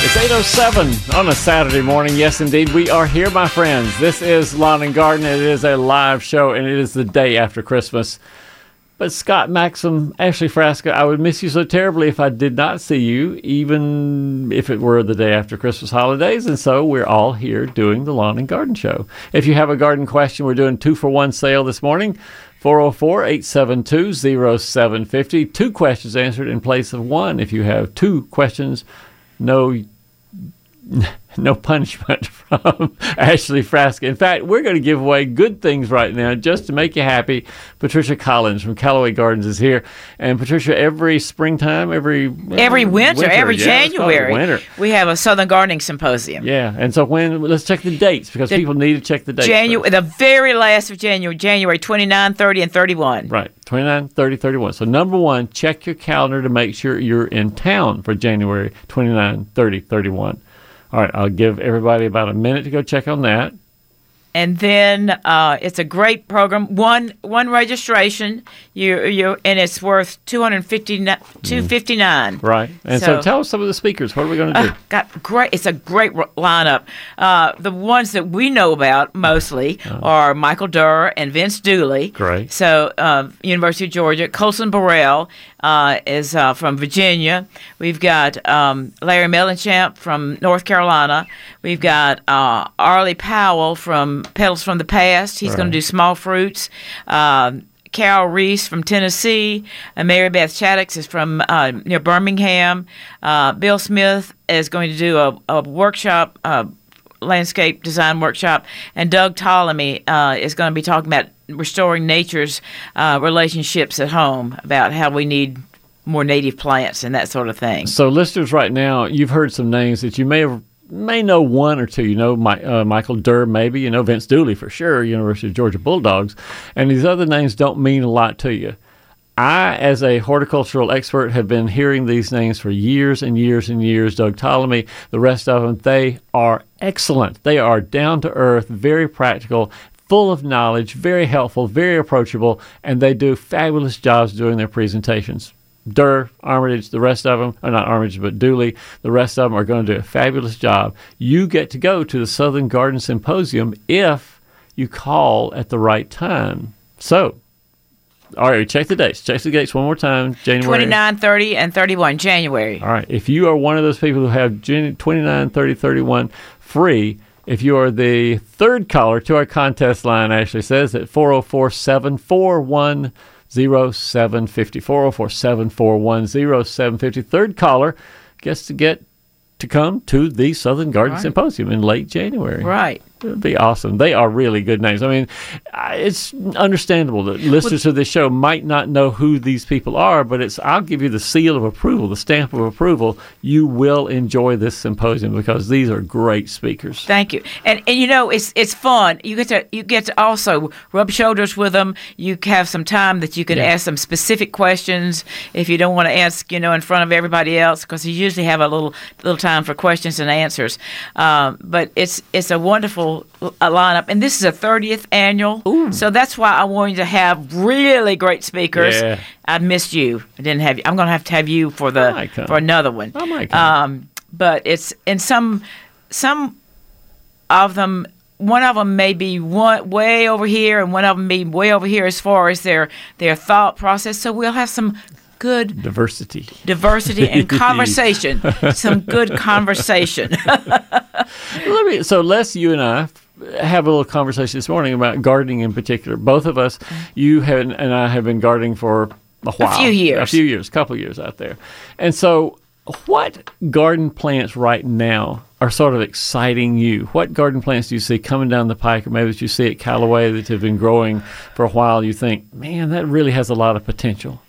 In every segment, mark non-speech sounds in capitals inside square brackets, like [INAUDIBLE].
It's 8.07 on a Saturday morning. Yes, indeed. We are here, my friends. This is Lawn and Garden. It is a live show, and it is the day after Christmas. But Scott Maxim, Ashley Frasca, I would miss you so terribly if I did not see you, even if it were the day after Christmas holidays. And so we're all here doing the Lawn and Garden Show. If you have a garden question, we're doing two for one sale this morning. 404 872 0750. Two questions answered in place of one. If you have two questions, no [LAUGHS] no punishment [LAUGHS] from Ashley Frasca. In fact, we're going to give away good things right now just to make you happy. Patricia Collins from Callaway Gardens is here. And Patricia, every springtime, every every winter, winter every yeah, January, winter. we have a Southern Gardening Symposium. Yeah, and so when let's check the dates because The- people need to check the dates. January, first. the very last of January, January 29, 30, and 31. Right, 29, 30, 31. So, number one, check your calendar to make sure you're in town for January 29, 30, 31. All right, I'll give everybody about a minute to go check on that. And then uh, it's a great program. One one registration, you you and it's worth 250 259. Right. And so, So- tell us some of the speakers. What are we going to do? Uh, got great. It's a great r- lineup. Uh, the ones that we know about mostly are Michael Dirr and Vince Dooley. Great. So, uh, University of Georgia. Colston Burrell uh, is uh, from Virginia. We've got um, Larry Mellichamp from North Carolina. We've got uh, Arlie Powell from Petals from the Past. He's going to do small fruits. Um, Carol Reese from Tennessee, and Mary Beth Shaddix is from uh, near Birmingham. Uh, Bill Smith is going to do a, a workshop, uh, landscape design workshop, and Doug Tallamy uh, is going to be talking about restoring nature's uh, relationships at home, about how we need more native plants and that sort of thing. So, listeners, right now, you've heard some names that you may have may know one or two. You know, Mi- uh, Michael Dirr, maybe. You know, Vince Dooley for sure. University of Georgia Bulldogs, and these other names don't mean a lot to you. I, as a horticultural expert, have been hearing these names for years and years and years. Doug Tallamy, the rest of them, they are excellent. They are down to earth, very practical, full of knowledge, very helpful, very approachable, and they do fabulous jobs doing their presentations. Dirr, Armitage, the rest of them, or not Armitage, but Dooley, the rest of them are going to do a fabulous job. You get to go to the Southern Garden Symposium if you call at the right time. So, all right, check the dates. Check the dates one more time. January 29, 30, and 31, January. all right. If you are one of those people who have Jan- 29, 30, 31 free, if you are the third caller to our contest line, Ashley says at 404 741 0750. 404 741 0750. Third caller gets to get to come to the Southern Garden Right. Symposium in late January. Right. It'd be awesome. They are really good names. I mean, it's understandable that listeners to this show might not know who these people are, but it's I'll give you the seal of approval, the stamp of approval. You will enjoy this symposium because these are great speakers. Thank you. And and you know it's it's fun. You get to you get to also rub shoulders with them. You have some time that you can Yeah. ask them specific questions if you don't want to ask you know in front of everybody else because you usually have a little little time for questions and answers. Um, but it's it's a wonderful uh, lineup, and this is a 30th annual. So that's why I wanted to have really great speakers. Yeah. I missed you. I didn't have you. I'm going to have to have you for the for another one. I might come. Um, but it's and some some of them one of them may be one way over here and one of them may be way over here as far as their their thought process so we'll have some good Diversity. diversity and [LAUGHS] conversation some good conversation [LAUGHS] Let me. So Les, you and I have a little conversation this morning about gardening in particular. Both of us, you have, and I have been gardening for a while, a few years. a few years, a couple years out there, and so. What garden plants right now are sort of exciting you? What garden plants do you see coming down the pike, or maybe that you see at Callaway that have been growing for a while? You think, man, that really has a lot of potential.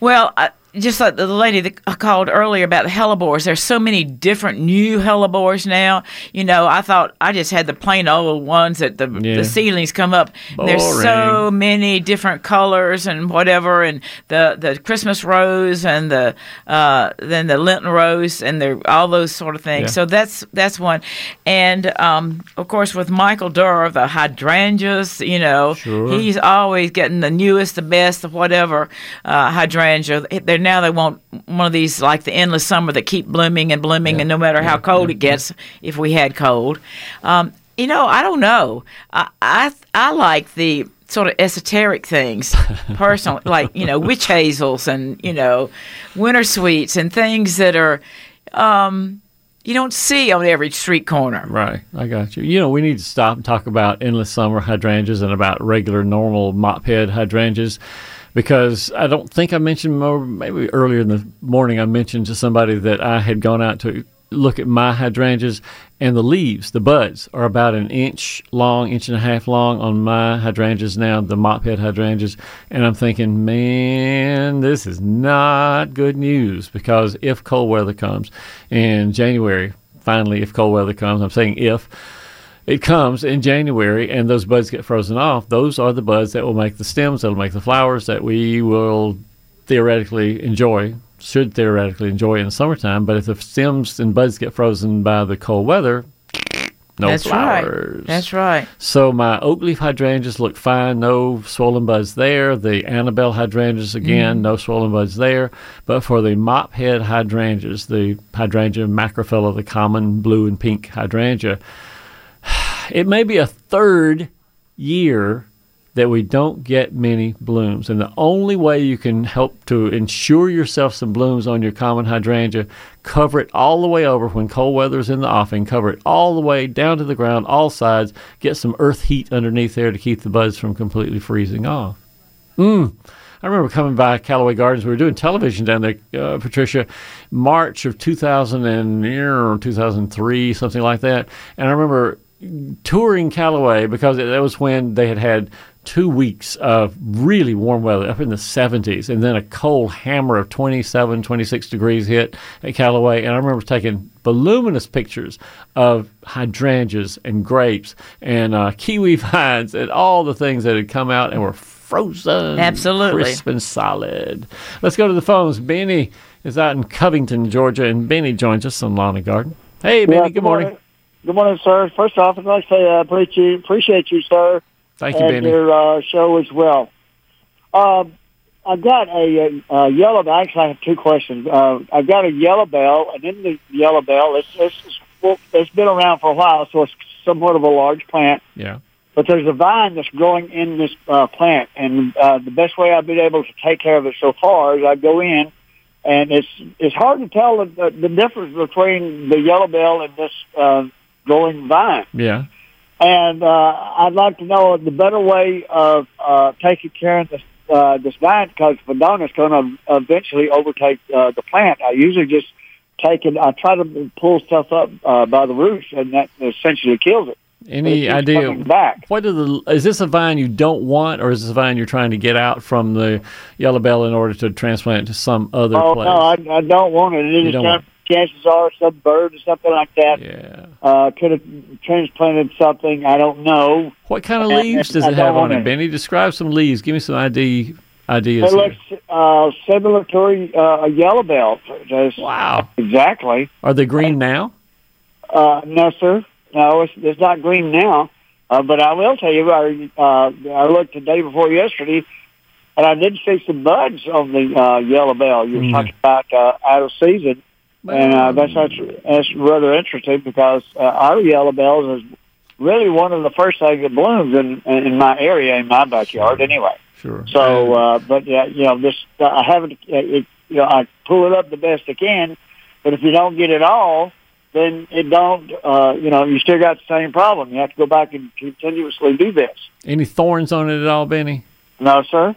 Well, uh, just like the lady that I called earlier about the hellebores, there's so many different new hellebores now. You know, I thought I just had the plain old ones that the, Yeah. the ceilings come up. There's so many different colors and whatever, and the the Christmas rose and the uh, then the Lenten rose and the all those sort of things. Yeah. So that's that's one, and um, of course with Michael Dirr, the hydrangeas. You know, Sure. he's always getting the newest, the best of whatever uh, hydrangea. They now they want one of these like the endless summer that keep blooming and blooming, and no matter how cold it gets, if we had cold, um, you know, I don't know. I I, I like the sort of esoteric things [LAUGHS] personally like you know witch hazels and you know winter sweets and things that are um you don't see on every street corner. Right, I got you. You know, we need to stop and talk about endless summer hydrangeas and about regular, normal mop head hydrangeas because I don't think I mentioned more, maybe earlier in the morning, I mentioned to somebody that I had gone out to look at my hydrangeas and the leaves, the buds, are about an inch long, inch and a half long on my hydrangeas now, the mop head hydrangeas. And I'm thinking, man, this is not good news because if cold weather comes in January, finally, if cold weather comes, I'm saying if it comes in January and those buds get frozen off, those are the buds that will make the stems, that'll make the flowers that we will theoretically enjoy, should theoretically enjoy in the summertime. But if the stems and buds get frozen by the cold weather, no that's flowers. right that's right So my oak leaf hydrangeas look fine, no swollen buds there. The Annabelle hydrangeas again, mm-hmm. no swollen buds there. But for the mop head hydrangeas, the hydrangea macrophylla, the common blue and pink hydrangea, it may be a third year that we don't get many blooms. And the only way you can help to ensure yourself some blooms on your common hydrangea, cover it all the way over when cold weather is in the offing, cover it all the way down to the ground, all sides, get some earth heat underneath there to keep the buds from completely freezing off. Mm. I remember coming by Callaway Gardens. We were doing television down there, uh, Patricia, March of 2000 and or 2003, something like that. And I remember touring Callaway because that was when they had had two weeks of really warm weather up in the 70s and then a cold hammer of 27 26 degrees hit at Callaway. And I remember taking voluminous pictures of hydrangeas and grapes and uh, kiwi [LAUGHS] vines and all the things that had come out and were frozen Absolutely. crisp and solid. Let's go to the phones. Benny is out in Covington Georgia and Benny joins us on Lawn and Garden. Hey Benny Yeah, good morning Good morning, sir. First off, I'd like to say I appreciate you, appreciate you, sir, thank you and Benny your uh, show as well. Um, I've got a, uh uh yellow. Actually, I have two questions. Uh, I've got a yellow bell, and in the yellow bell, it's, it's well, it's been around for a while, so it's somewhat of a large plant. yeah But there's a vine that's growing in this uh, plant, and uh, the best way I've been able to take care of it so far is I go in, and it's it's hard to tell the, the, the difference between the yellow bell and this uh, growing vine. yeah And uh, I'd like to know the better way of uh, taking care of this uh, this vine because Vadonna is going to eventually overtake uh, the plant. I usually just take it. I try to pull stuff up uh, by the roots, and that essentially kills it. any idea back? What the? Is this a vine you don't want, or is this a vine you're trying to get out from the yellow bell in order to transplant it to some other Oh place? no, I, I don't want it. It is don't not, want chances are some bird or something like that yeah. uh, could have transplanted something. I don't know. What kind of leaves does I it have on it. Benny? Describe some leaves. Give me some idea, ideas. It looks uh, similar to a, uh, yellow bell. Just Wow. Exactly. Are they green now? Uh, no, sir. No, it's, it's not green now. Uh, but I will tell you, I, uh, I looked the day before yesterday, and I did see some buds on the uh, yellow bell. You were Mm. talking about uh, out of season, and uh, that's, that's that's rather interesting because uh, our yellow bells is really one of the first things that blooms in in my area, in my backyard, anyway. Sure. So, uh, but yeah, you know, this uh, I haven't. uh, It, you know, I pull it up the best I can, but if you don't get it all, then it don't. Uh, you know, you still got the same problem. You have to go back and continuously do this. Any thorns on it at all, Benny? No, sir.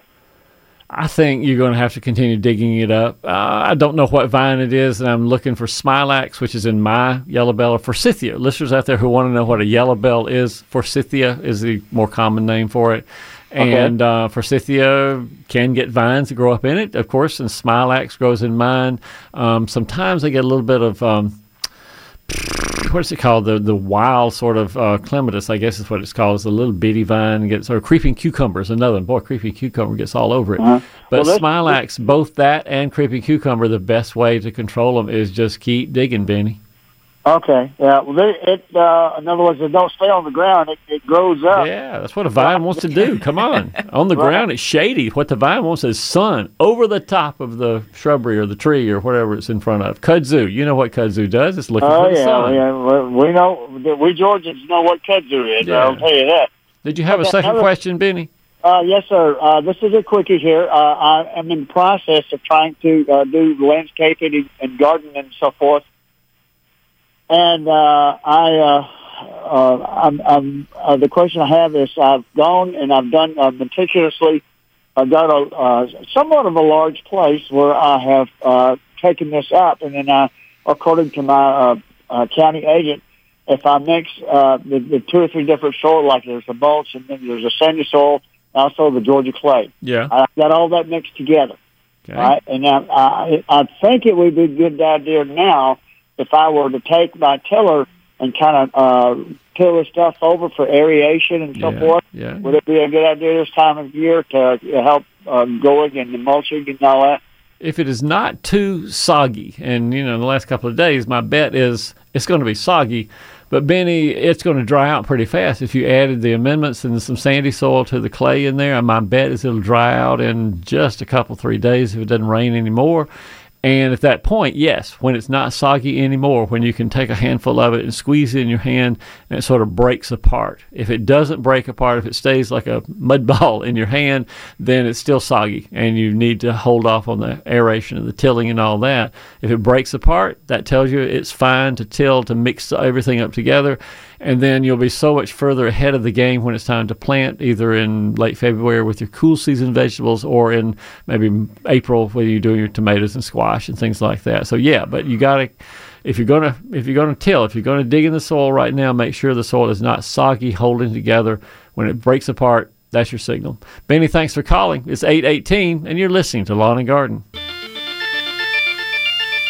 I think you're going to have to continue digging it up. Uh, I don't know what vine it is, and I'm looking for Smilax, which is in my yellow bell, or forsythia. Listeners out there who want to know what a yellow bell is, forsythia is the more common name for it. And uh, forsythia can get vines that grow up in it, of course, and Smilax grows in mine. Um, sometimes they get a little bit of. Um, what is it called? The the wild sort of uh, clematis, I guess is what it's called. It's a little bitty vine. Gets or creeping cucumber is another one. Boy, creeping cucumber gets all over it. Uh-huh. But Well, Smilax, both that and creeping cucumber, the best way to control them is just keep digging, Benny. Okay. Yeah. Well, they, it. Uh, in other words, it don't stay on the ground. It, it grows up. Yeah, that's what a vine wants to do. Come [LAUGHS] on, on the Right. ground it's shady. What the vine wants is sun over the top of the shrubbery or the tree or whatever it's in front of. Kudzu, you know what kudzu does? It's looking Oh for the yeah, sun. yeah. We- know we Georgians know what kudzu is. Yeah. I'll tell you that. Did you have a Okay, second another- question, Benny? Uh, yes, sir. Uh, this is a quickie here. Uh, I am in the process of trying to uh, do landscaping and, and gardening and so forth. And uh, I, uh, uh, I'm, I'm, uh, the question I have is, I've gone and I've done uh, meticulously. I've got a uh, somewhat of a large place where I have uh, taken this up, and then I, according to my uh, uh, county agent, if I mix uh, the, the two or three different soil, like there's a mulch and then there's a sandy soil, also the Georgia clay. Yeah. I got all that mixed together, Okay. right? And I, I, I think it would be a good idea now if I were to take my tiller and kind of uh, till the stuff over for aeration and so yeah. forth. Yeah. Would it be a good idea this time of year to help uh, growing and the mulching and all that? if it is not too soggy, and you know, in the last couple of days, my bet is it's going to be soggy. But Benny, it's going to dry out pretty fast. If you added the amendments and some sandy soil to the clay in there, my bet is it'll dry out in just a couple, three days if it doesn't rain anymore. And at that point, yes, when it's not soggy anymore, when you can take a handful of it and squeeze it in your hand and it sort of breaks apart. If it doesn't break apart, if it stays like a mud [LAUGHS] ball in your hand, then it's still soggy and you need to hold off on the aeration and the tilling and all that. If it breaks apart, that tells you it's fine to till to mix everything up together. And then you'll be so much further ahead of the game when it's time to plant, either in late February with your cool season vegetables or in maybe April when you're doing your tomatoes and squash and things like that. So yeah, but you got to if you're gonna if you're gonna till, if you're gonna dig in the soil right now, make sure the soil is not soggy, holding together. When it breaks apart, that's your signal. Benny, thanks for calling. It's eight eighteen, and you're listening to Lawn and Garden.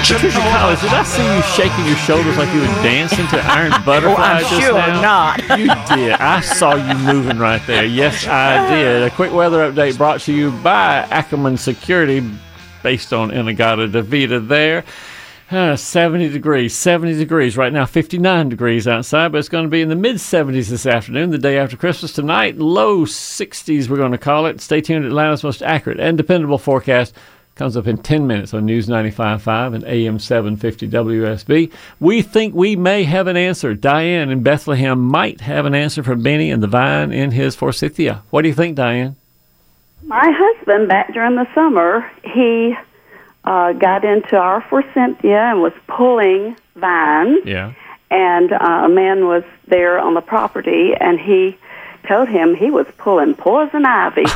Patricia Collins, did I see you shaking your shoulders like you were dancing to Iron Butterfly [LAUGHS] Oh, I'm just sure now? not. [LAUGHS] You did. I saw you moving right there. Yes, I did. A quick weather update brought to you by Ackerman Security, based on Inagata Davita there. Uh, 70 degrees, 70 degrees right now, 59 degrees outside, but it's going to be in the mid 70s this afternoon, the day after Christmas tonight. Low 60s, we're going to call it. Stay tuned. Atlanta's most accurate and dependable forecast comes up in 10 minutes on News 95.5 and AM 750 WSB. We think we may have an answer. Diane in Bethlehem might have an answer for Benny and the vine in his forsythia. What do you think, Diane? My husband, back during the summer, he uh, got into our forsythia and was pulling vines. Yeah. And uh, a man was there on the property, and he told him he was pulling poison ivy. [LAUGHS]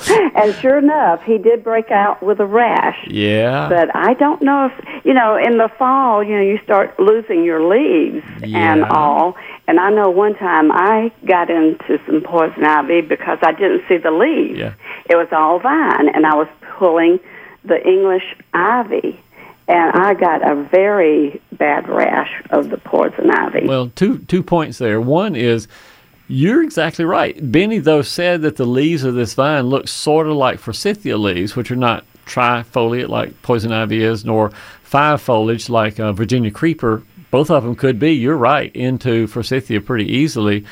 [LAUGHS] and sure enough, he did break out with a rash. Yeah. But I don't know if you know in the fall, you know, you start losing your leaves and all. And I know one time I got into some poison ivy because I didn't see the leaves. Yeah. It was all vine, and I was pulling the English ivy, and I got a very bad rash of the poison ivy. Well, two two points there. One is you're exactly right. Benny though said that the leaves of this vine look sort of like forsythia leaves, which are not trifoliate like poison ivy is, nor five foliage like uh, Virginia creeper. Both of them could be. You're right into forsythia pretty easily,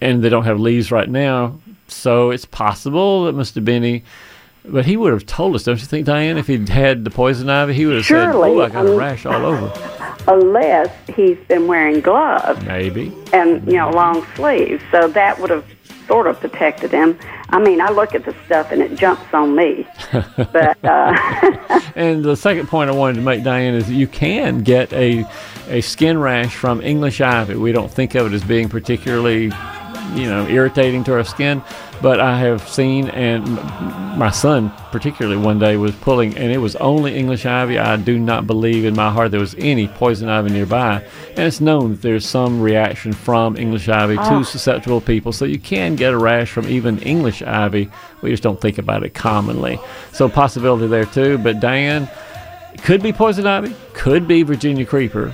and they don't have leaves right now. So it's possible that Mr. Benny But he would have told us, don't you think, Diane? If he'd had the poison ivy, he would have Surely, said, "Oh, I got a mean- rash all over." Unless he's been wearing gloves Maybe. and you know long sleeves, so that would have sort of protected him. I mean, I look at the stuff and it jumps on me, [LAUGHS] but uh, [LAUGHS] And the second point I wanted to make, Diane, is that you can get a a skin rash from English ivy. We don't think of it as being particularly, you know, irritating to our skin, but I have seen, and my son particularly one day was pulling, and it was only English ivy. I do not believe in my heart there was any poison ivy nearby, and it's known that there's some reaction from English ivy to susceptible people, so you can get a rash from even English ivy. We just don't think about it commonly. So possibility there too. But Dan, could be poison ivy, could be Virginia creeper,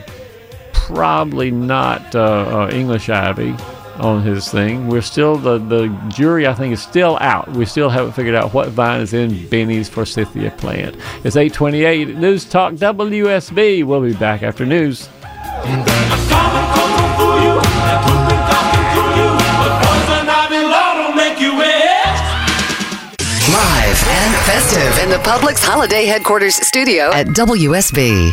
probably not uh, uh, English ivy on his thing. We're still the the jury. I think is still out. We still haven't figured out what vine is in Benny's forsythia plant. It's 8:28 News Talk WSB. We'll be back after news. Live and festive in the Publix Holiday Headquarters studio at WSB.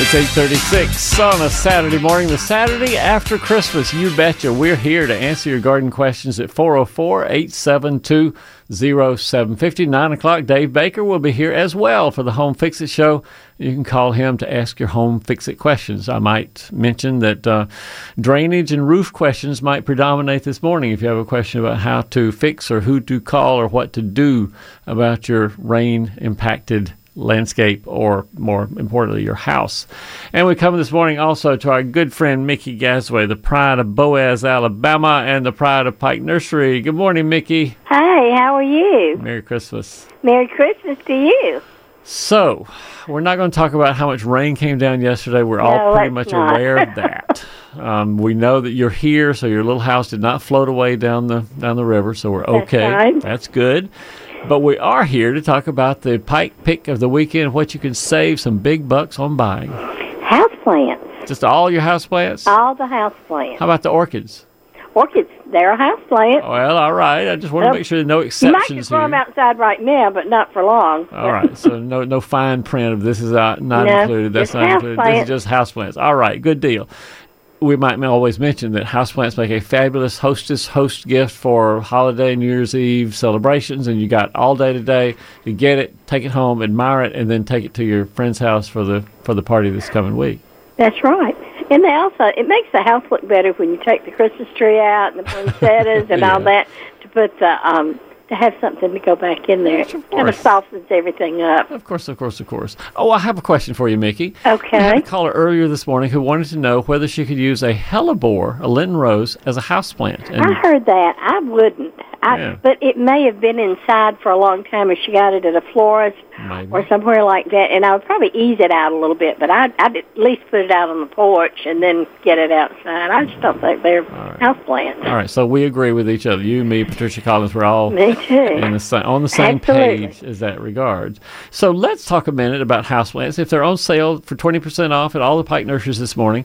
It's 8:36 on a Saturday morning, the Saturday after Christmas. You betcha. We're here to answer your garden questions at 404-872-0750. 9 o'clock, Dave Baker will be here as well for the Home Fix It Show. You can call him to ask your Home Fix It questions. I might mention that uh, drainage and roof questions might predominate this morning. If you have a question about how to fix or who to call or what to do about your rain-impacted landscape or more importantly your house and we come this morning also to our good friend mickey gasway the pride of boaz alabama and the pride of pike nursery good morning mickey Hi, how are you? merry christmas Merry Christmas to you. so we're not going to talk about how much rain came down yesterday we're all pretty much not. aware of [LAUGHS] that um, we know that you're here so your little house did not float away down the down the river so we're That's okay right. that's good but we are here to talk about the pike pick of the weekend what you can save some big bucks on buying House plants. Just all your house plants? All the house plants. How about the orchids? Orchids, they're a house plant. Well, all right. I just want to make sure there are no you might exceptions just grow them here. outside right now, but not for long. All right. So no no fine print of this is uh, not [LAUGHS] No, included. That's not included. This is just houseplants. All right. Good deal. We might always mention that houseplants make a fabulous hostess host gift for holiday, New Year's Eve celebrations, and you got all day today. You get it, take it home, admire it, and then take it to your friend's house for the for the party this coming week. That's right. And they also, it makes the house look better when you take the Christmas tree out and the poinsettias and [LAUGHS] all that to put the, um, to have something to go back in there. Yes, of kind of softens everything up. Of course, of course, of course. Oh, I have a question for you, Mickey. Okay. We had a caller earlier this morning who wanted to know whether she could use a hellebore, a Lenten rose, as a houseplant. I heard that. I wouldn't. I, Yeah. But it may have been inside for a long time if she got it at a florist Maybe. or somewhere like that. And I would probably ease it out a little bit, but I'd, I'd at least put it out on the porch and then get it outside. I just don't think they're houseplants. All right, so we agree with each other. You, me, Patricia Collins, we're all Me too. in the sa- on the same Absolutely. page as that regards. So let's talk a minute about houseplants. If they're on sale for 20% off at all the Pike nurseries this morning,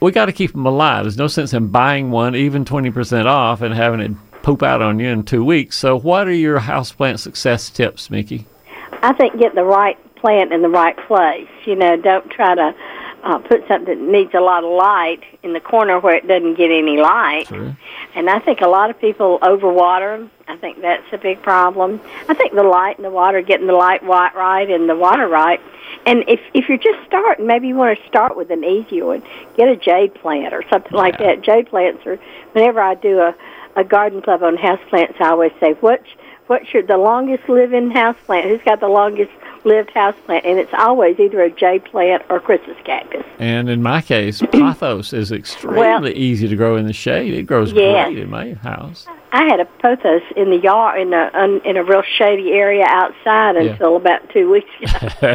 we got to keep them alive. There's no sense in buying one, even 20% off, and having it poop out on you in two weeks. So, what are your houseplant success tips, Mickey? I think get the right plant in the right place. You know, don't try to uh, put something that needs a lot of light in the corner where it doesn't get any light. True. And I think a lot of people overwater 'em. I think that's a big problem. I think the light and the water, getting the light right and the water right. And if if you're just starting, maybe you want to start with an easier one. Get a jade plant or something like that. Jade plants are. Whenever I do a a garden club on house plants, I always say, "What's what's your the longest living house plant? Who's got the longest lived house plant?" And it's always either a jade plant or Christmas cactus. And in my case, [CLEARS THROAT] pothos is extremely Well- easy to grow in the shade. It grows Yes. great in my house. I had a pothos in the yard in a un, in a real shady area outside Yeah. until about two weeks ago.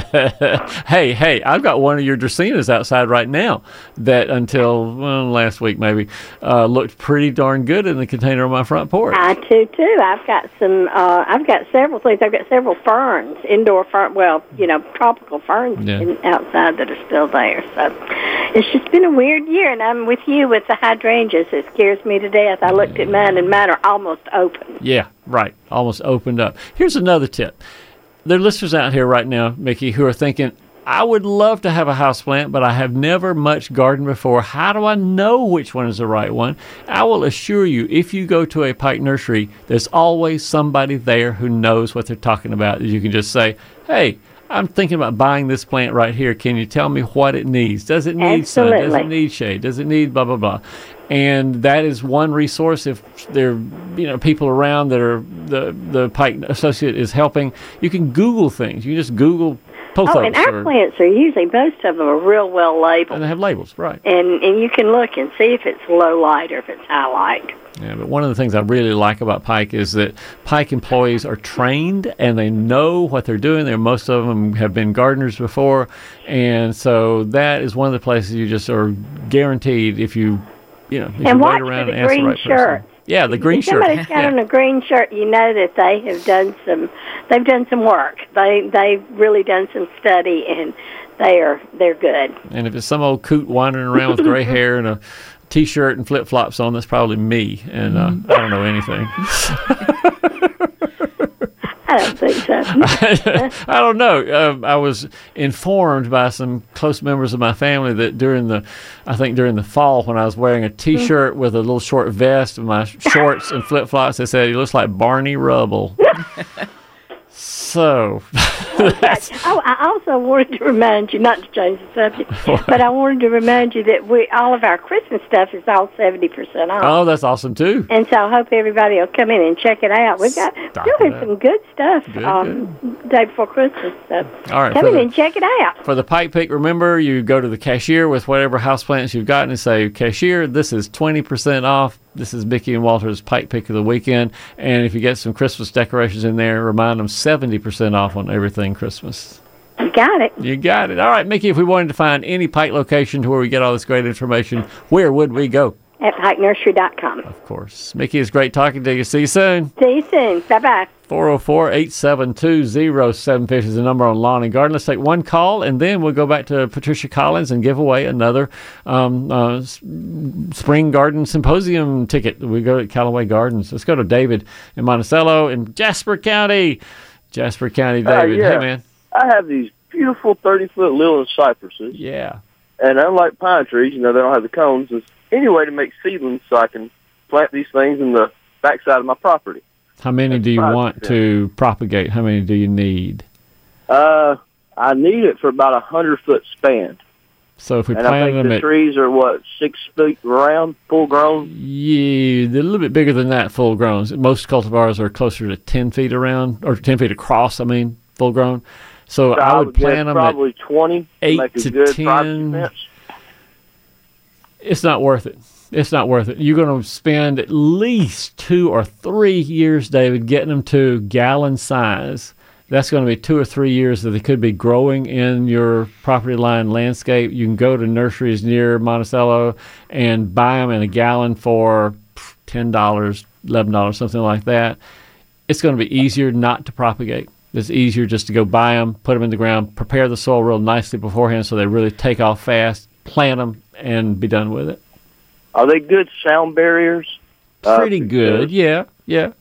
[LAUGHS] [LAUGHS] hey, hey, I've got one of your dracaenas outside right now that until well, last week maybe uh, looked pretty darn good in the container on my front porch. I too too. I've got some. Uh, I've got several things. I've got several ferns, indoor fern. Well, you know, tropical ferns Yeah. in, outside that are still there. So it's just been a weird year, and I'm with you with the hydrangeas. It scares me to death. I looked at mine, and mine are almost open. Yeah, right. Almost opened up. Here's another tip. There are listeners out here right now, Mickey, who are thinking, I would love to have a house plant, but I have never much gardened before. How do I know which one is the right one? I will assure you, if you go to a Pike nursery, there's always somebody there who knows what they're talking about. You can just say, hey, I'm thinking about buying this plant right here. Can you tell me what it needs? Does it need sun? Does it need shade? Does it need blah blah blah? And that is one resource. If there, are, you know, people around that are the the Pike Associate is helping, you can Google things. You can just Google Oh, and our or- plants are usually most of them are real well labeled, and they have labels, right? and and you can look and see if it's low light or if it's high light. Yeah, but one of the things I really like about Pike is that Pike employees are trained and they know what they're doing. They're most of them have been gardeners before, and so that is one of the places you just are guaranteed if you, you know, if And you wait around and ask the right shirt. person. Yeah, the green if shirt. [LAUGHS] somebody's got Yeah. on a green shirt, you know that they have done some. They've done some work. They they've really done some study, and they are they're good. And if it's some old coot wandering around with gray [LAUGHS] hair and a t-shirt and flip flops on, that's probably me, and uh, I don't know anything. [LAUGHS] I don't think so. [LAUGHS] I don't know. Um, I was informed by some close members of my family that during the, I think during the fall when I was wearing a T-shirt with a little short vest and my [LAUGHS] shorts and flip flops, they said he looks like Barney Rubble. [LAUGHS] so, [LAUGHS] oh, I also wanted to remind you, not to change the subject, [LAUGHS] but I wanted to remind you that we all of our Christmas stuff is all seventy percent off. oh, that's awesome too. And so I hope everybody will come in and check it out. We've got still it some good stuff Good, um, day before Christmas. So All right, come in the- and check it out. For the Pike Pick, remember you go to the cashier with whatever houseplants you've got and say, Cashier, this is 20% off. This is Mickey and Walter's Pike Pick of the weekend. And if you get some Christmas decorations in there, remind them 70% off on everything Christmas. You got it. You got it. All right, Mickey, if we wanted to find any Pike location to where we get all this great information, where would we go? At pikenursery.com. Of course. Mickey, it's great talking to you. See you soon. See you soon. Bye bye. 404 872 0750 is the number on Lawn and Garden. Let's take one call and then we'll go back to Patricia Collins and give away another um, uh, Spring Garden Symposium ticket. We go to Callaway Gardens. Let's go to David in Monticello in Jasper County. Jasper County, Uh, David. yeah. Hey, man. I have these beautiful 30 foot Leyland cypresses. Yeah. And unlike pine trees, you know, they don't have the cones. There's any way to make seedlings so I can plant these things in the backside of my property. How many do you want percent. to propagate? How many do you need? Uh, I need it for about a 100 foot span. So if we and I planted think them the at trees are, what, six feet around, full grown? Yeah, they're a little bit bigger than that, full grown. Most cultivars are closer to 10 feet around, or 10 feet across, I mean, full grown. So, So I would guess plant them at, probably 20 to make a to good 10. fence. It's not worth it. It's not worth it. You're going to spend at least two or three years, David, getting them to gallon size. That's going to be two or three years that they could be growing in your property line landscape. You can go to nurseries near Monticello and buy them in a gallon for ten dollars, eleven dollars, something like that. It's going to be easier not to propagate. It's easier just to go buy them, put them in the ground, prepare the soil real nicely beforehand so they really take off fast, plant them, and be done with it. Are they good sound barriers? Uh, Pretty good, yeah, yeah.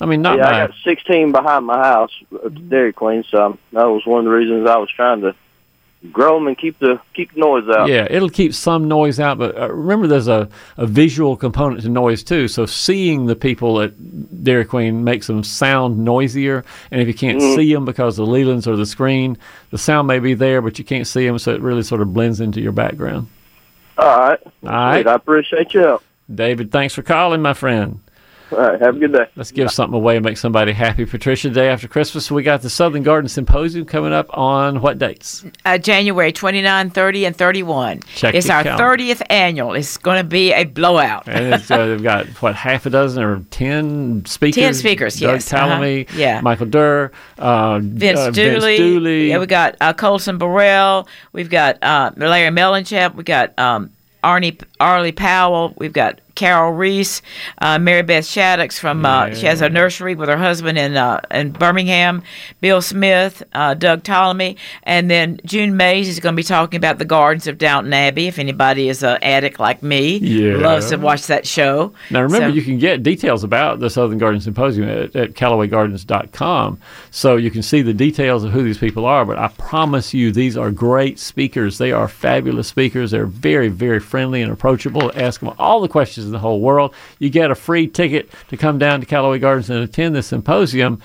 I mean, not yeah, I bad. got 16 behind my house at the Dairy Queen, so that was one of the reasons I was trying to grow them and keep the keep noise out. Yeah, it'll keep some noise out, but uh, remember there's a, a visual component to noise too. So seeing the people at Dairy Queen makes them sound noisier, and if you can't Mhm. see them because the Leylands or the screen, the sound may be there, but you can't see them, so it really sort of blends into your background. All right. All right. Sweet, I appreciate you. David, thanks for calling, my friend. All right. Have a good day. Let's give something away and make somebody happy. Patricia, day after Christmas, we got the Southern Garden Symposium coming up on what dates? Uh, January 29, 30, and 31. Check it's our calendar. 30th annual. It's going to be a blowout. And it's, uh, they've got, what, half a dozen or 10 speakers? 10 speakers, Doug yes, uh-huh, yeah. Michael Dirr, uh, Vince, uh, Dooley. Dooley. Yeah, we got uh, Colston Burrell. We've got uh, Larry Mellichamp. We've got um, Arnie Arlie Powell. We've got Carol Reese, uh, Mary Beth Shaddix from uh, she has a nursery with her husband in uh, in Birmingham. Bill Smith, uh, Doug Tallamy, and then June Mays is going to be talking about the gardens of Downton Abbey. If anybody is an addict like me, Yeah. loves to watch that show. Now, remember, So- you can get details about the Southern Garden Symposium at, at CallawayGardens.com. So you can see the details of who these people are. But I promise you, these are great speakers. They are fabulous speakers. They're very, very friendly and approachable. Ask them all the questions in the whole world. You get a free ticket to come down to Callaway Gardens and attend the symposium.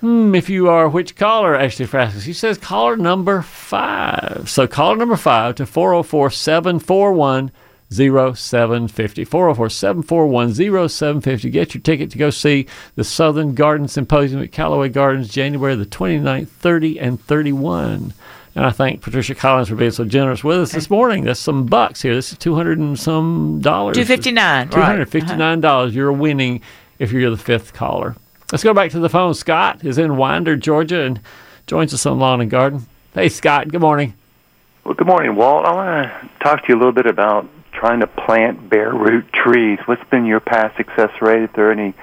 Hmm, if you are which caller, Ashley Frascus? He says caller number five. So caller number five to 404 741 0750. 404 741 0750. Get your ticket to go see the Southern Garden Symposium at Callaway Gardens January the 29th, 30, and 31. And I thank Patricia Collins for being so generous with us this morning. That's some bucks here. This is 200 and some dollars. 259, right. Uh-huh. $259. You're winning if you're the fifth caller. Let's go back to the phone. Scott is in Winder, Georgia, and joins us on Lawn and Garden. Hey, Scott. Good morning. Well, good morning, Walt. I want to talk to you a little bit about trying to plant bare root trees. What's been your past success rate? If there are any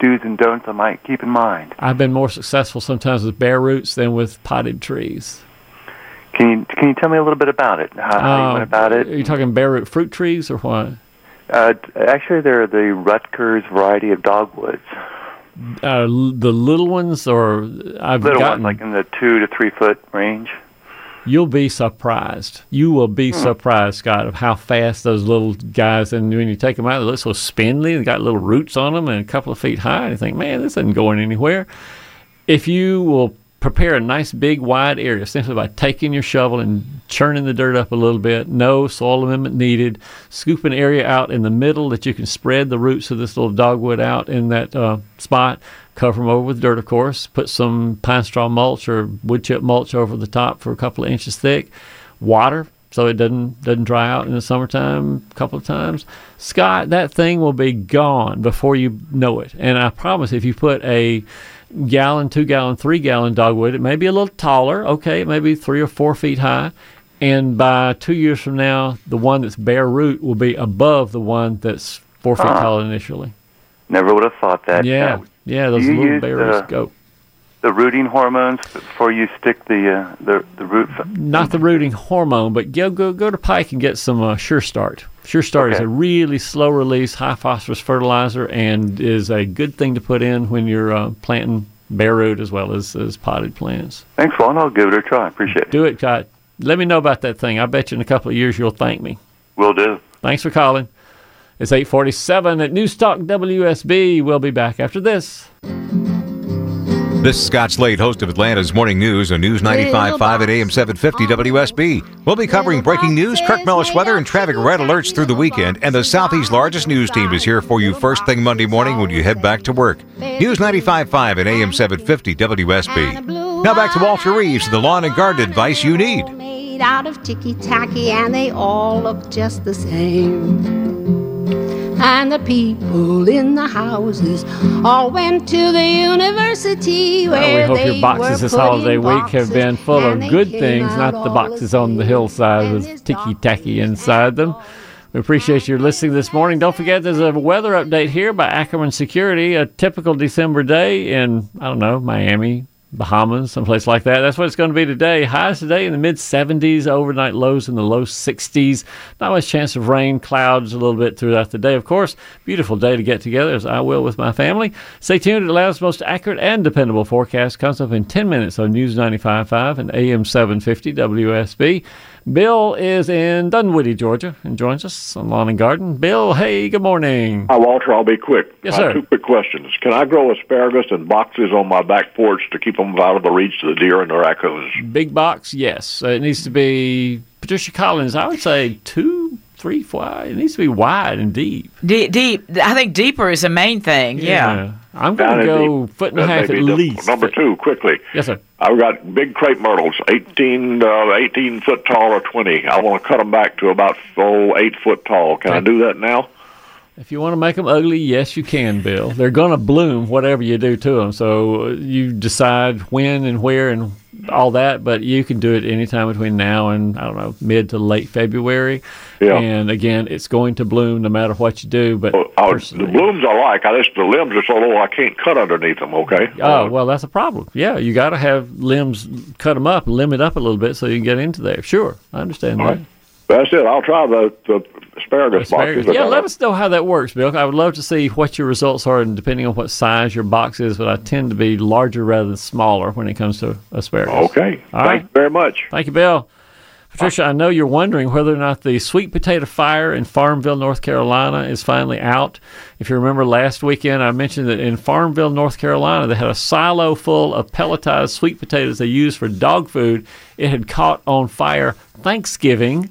do's and don'ts I might keep in mind. I've been more successful sometimes with bare roots than with potted trees. Can you can you tell me a little bit about it? How, how you went about it? Are you talking bare root fruit trees or what? Uh, actually, they're the Rutgers variety of dogwoods. Uh, the little ones, or I've Little gotten. ones, like in the two to three foot range. You'll be surprised. You will be Hmm. surprised, Scott, of how fast those little guys. And when you take them out, they look so spindly. They got little roots on them and a couple of feet high. And you think, man, this isn't going anywhere. If you will prepare a nice big wide area simply by taking your shovel and churning the dirt up a little bit, no soil amendment needed. Scoop an area out in the middle that you can spread the roots of this little dogwood out in that uh, spot. Cover them over with dirt, of course. Put some pine straw mulch or wood chip mulch over the top for a couple of inches thick. Water so it doesn't doesn't dry out in the summertime a couple of times. Scott, that thing will be gone before you know it. And I promise, if you put a gallon, two gallon, three gallon dogwood, it may be a little taller. Okay, it may be three or four feet high. And by two years from now, the one that's bare root will be above the one that's four feet Ah. tall initially. Never would have thought that. Yeah, Now, yeah, those little bare roots go. The rooting hormones before you stick the uh, the the root. not the rooting hormone, but go go go to Pike and get some uh, Sure Start. Sure Start is a really slow release, high phosphorus fertilizer, and is a good thing to put in when you're uh, planting bare root as well as, as potted plants. Thanks, Walt. I'll give it a try. Appreciate it. Do it, Scott. Let me know about that thing. I bet you in a couple of years you'll thank me. Will do. Thanks for calling. It's 847 at News Talk WSB. We'll be back after this. This is Scott Slade, host of Atlanta's Morning News on News 95.5 at AM 750 WSB. We'll be covering breaking news, Kirk Mellish weather, and traffic red alerts through the weekend. And the Southeast's largest news team is here for you first thing Monday morning when you head back to work. News 95.5 at AM 750 WSB. Now back to Walter Reeves the lawn and garden advice you need. made out of ticky tacky and they all look just the same. And the people in the houses all went to the university where Well, we hope they your boxes this holiday week have been full of good things, not the boxes on the hillside with ticky tacky inside them. We appreciate your listening this morning. Don't forget there's a weather update here by Ackerman Security, a typical December day in, I don't know, Miami, Bahamas, someplace like that. That's what it's going to be today. Highs today in the mid 70s, overnight lows in the low 60s. Not much chance of rain, clouds a little bit throughout the day. Of course, beautiful day to get together as I will with my family. Stay tuned. Atlanta's most accurate and dependable forecast comes up in 10 minutes on News 95.5 and AM 750 WSB. Bill is in Dunwoody, Georgia, and joins us on Lawn and Garden. Bill, hey, good morning. Hi, Walter. I'll be quick. Yes, I have sir. Two quick questions. Can I grow asparagus in boxes on my back porch to keep them out of the reach of the deer and the raccoons? Big box, yes. Uh, it needs to be Patricia Collins. I would say two three wide. It needs to be wide and deep. De- deep. I think deeper is the main thing. Yeah. I'm going to go deep. foot and a half at least. Number two, quickly. Yes, sir. I've got big crepe myrtles, 18, uh, 18 foot tall or 20. I want to cut them back to about oh, 8 foot tall. Can I do that now? If you want to make them ugly, yes, you can, Bill. They're going to bloom whatever you do to them. So uh, you decide when and where and all that, but you can do it anytime between now and, I don't know, mid to late February. Yeah. And again, it's going to bloom no matter what you do. But Oh, the blooms I like. I just the limbs are so low I can't cut underneath them. Okay. Oh well, that's a problem. Yeah, you got to have limbs, cut them up, limit up a little bit so you can get into there. Sure, I understand that. That's it. I'll try the, the asparagus, Asparagus. boxes. Yeah, let us know how that works, Bill. I would love to see what your results are, and depending on what size your box is. But I tend to be larger rather than smaller when it comes to asparagus. Okay. All Thank right. you very much. Thank you, Bill. Patricia, I know you're wondering whether or not the sweet potato fire in Farmville, North Carolina is finally out. If you remember last weekend, I mentioned that in Farmville, North Carolina, they had a silo full of pelletized sweet potatoes they used for dog food. It had caught on fire Thanksgiving.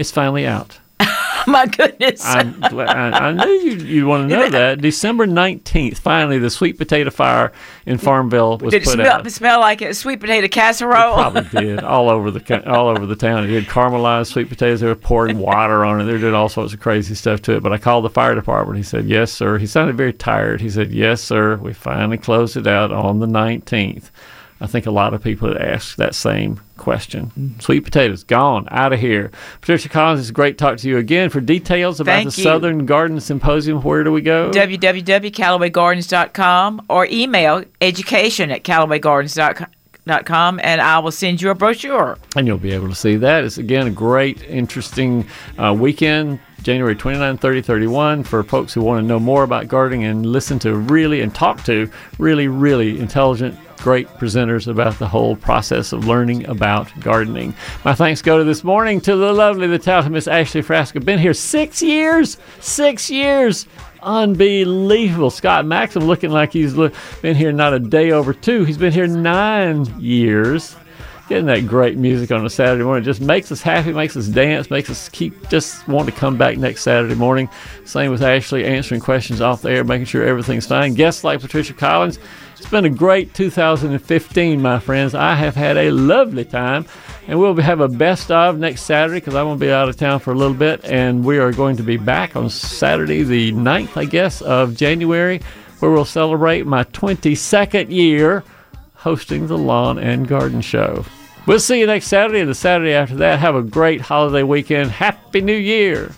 It's finally out. [LAUGHS] My goodness. I'm glad, I, I knew you, you'd want to know [LAUGHS] that. December 19th, finally, the sweet potato fire in Farmville was Did it put smell, out. smell like a sweet potato casserole? It Probably did all over the all over the town. It had caramelized sweet potatoes. They were pouring water on it. They doing all sorts of crazy stuff to it. But I called the fire department. He said, "Yes, sir." He sounded very tired. He said, "Yes, sir. We finally closed it out on the 19th." I think a lot of people had asked that same question. Sweet potatoes gone out of here. Patricia Collins, it's great to talk to you again. For details about Thank the you. Southern Garden Symposium, where do we go? www.callawaygardens.com or email education at callawaygardens.com and I will send you a brochure. and you'll be able to see that. It's again a great, interesting uh, weekend, January 29, 30, 31, for folks who want to know more about gardening and listen to really and talk to really, really intelligent, great presenters about the whole process of learning about gardening. My thanks go to this morning to the lovely, the talented Miss Ashley Frasca. Been here six years, six years. Unbelievable. Scott Maxim looking like he's been here not a day over two. He's been here nine years getting that great music on a Saturday morning just makes us happy, makes us dance, makes us keep just want to come back next Saturday morning. Same with Ashley answering questions off the air, making sure everything's fine. Guests like Patricia Collins. It's been a great 2015, my friends. I have had a lovely time, and we'll have a best of next Saturday because going to be out of town for a little bit, and we are going to be back on Saturday, the 9th, I guess, of January, where we'll celebrate my 22nd year hosting the Lawn and Garden Show. We'll see you next Saturday and the Saturday after that. Have a great holiday weekend. Happy New Year.